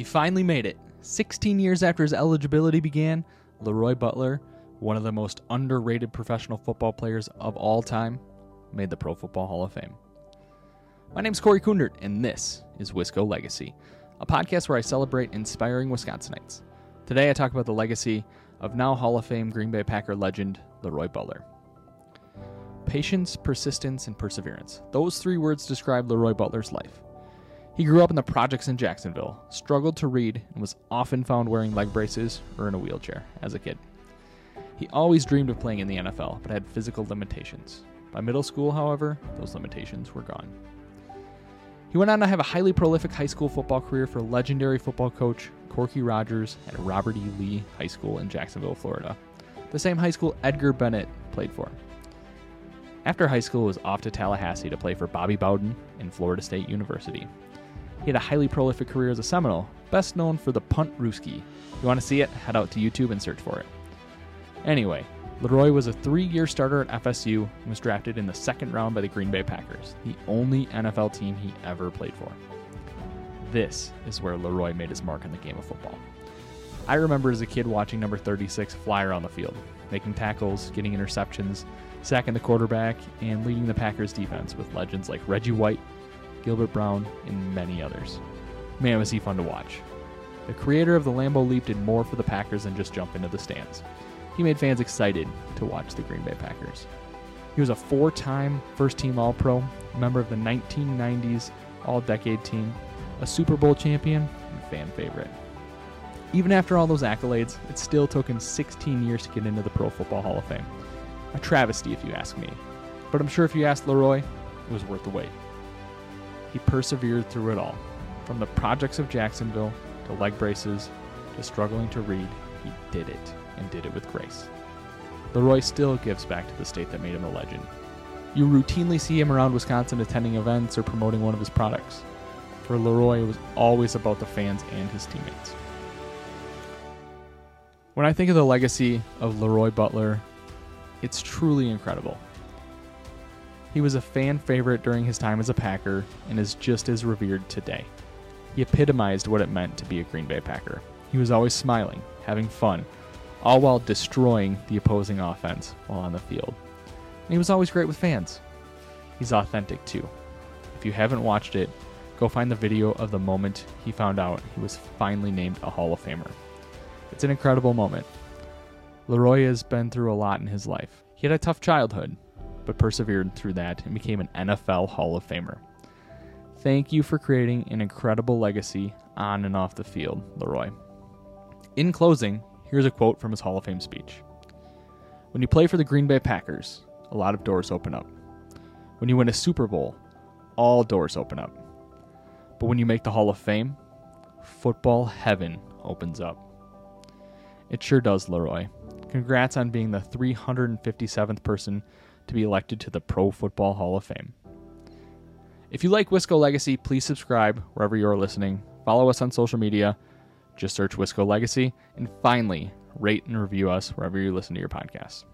He finally made it. 16 years after his eligibility began, Leroy Butler, one of the most underrated professional football players of all time, made the Pro Football Hall of Fame. My name's Corey Kundert, and this is Wisco Legacy, a podcast where I celebrate inspiring Wisconsinites. Today I talk about the legacy of now Hall of Fame Green Bay Packer legend Leroy Butler. Patience, persistence, and perseverance. Those three words describe Leroy Butler's life. He grew up in the projects in Jacksonville, struggled to read, and was often found wearing leg braces or in a wheelchair as a kid. He always dreamed of playing in the NFL, but had physical limitations. By middle school, however, those limitations were gone. He went on to have a highly prolific high school football career for legendary football coach Corky Rogers at Robert E. Lee High School in Jacksonville, Florida, the same high school Edgar Bennett played for. After high school, was off to Tallahassee to play for Bobby Bowden in Florida State University. He had a highly prolific career as a Seminole, best known for the Puntrooskie. If you want to see it, head out to YouTube and search for it. Anyway, Leroy was a three year starter at FSU and was drafted in the second round by the Green Bay Packers, the only NFL team he ever played for. This is where Leroy made his mark in the game of football. I remember as a kid watching number 36 fly around the field, making tackles, getting interceptions, sacking the quarterback, and leading the Packers defense with legends like Reggie White, Gilbert Brown, and many others. Man, was he fun to watch. The creator of the Lambeau Leap did more for the Packers than just jump into the stands. He made fans excited to watch the Green Bay Packers. He was a four time first team All Pro, member of the 1990s All Decade team, a Super Bowl champion, and fan favorite. Even after all those accolades, it still took him 16 years to get into the Pro Football Hall of Fame. A travesty, if you ask me. But I'm sure if you asked Leroy, it was worth the wait. He persevered through it all. From the projects of Jacksonville to leg braces to struggling to read, he did it and did it with grace. Leroy still gives back to the state that made him a legend. You routinely see him around Wisconsin attending events or promoting one of his products. For Leroy, it was always about the fans and his teammates. When I think of the legacy of Leroy Butler, it's truly incredible. He was a fan favorite during his time as a Packer and is just as revered today. He epitomized what it meant to be a Green Bay Packer. He was always smiling, having fun, all while destroying the opposing offense while on the field. And he was always great with fans. He's authentic too. If you haven't watched it, go find the video of the moment he found out he was finally named a Hall of Famer. It's an incredible moment. Leroy has been through a lot in his life. He had a tough childhood, but persevered through that and became an NFL Hall of Famer. Thank you for creating an incredible legacy on and off the field, Leroy. In closing, here's a quote from his Hall of Fame speech When you play for the Green Bay Packers, a lot of doors open up. When you win a Super Bowl, all doors open up. But when you make the Hall of Fame, football heaven opens up. It sure does, Leroy. Congrats on being the 357th person to be elected to the Pro Football Hall of Fame. If you like Wisco Legacy, please subscribe wherever you're listening. Follow us on social media. Just search Wisco Legacy. And finally, rate and review us wherever you listen to your podcasts.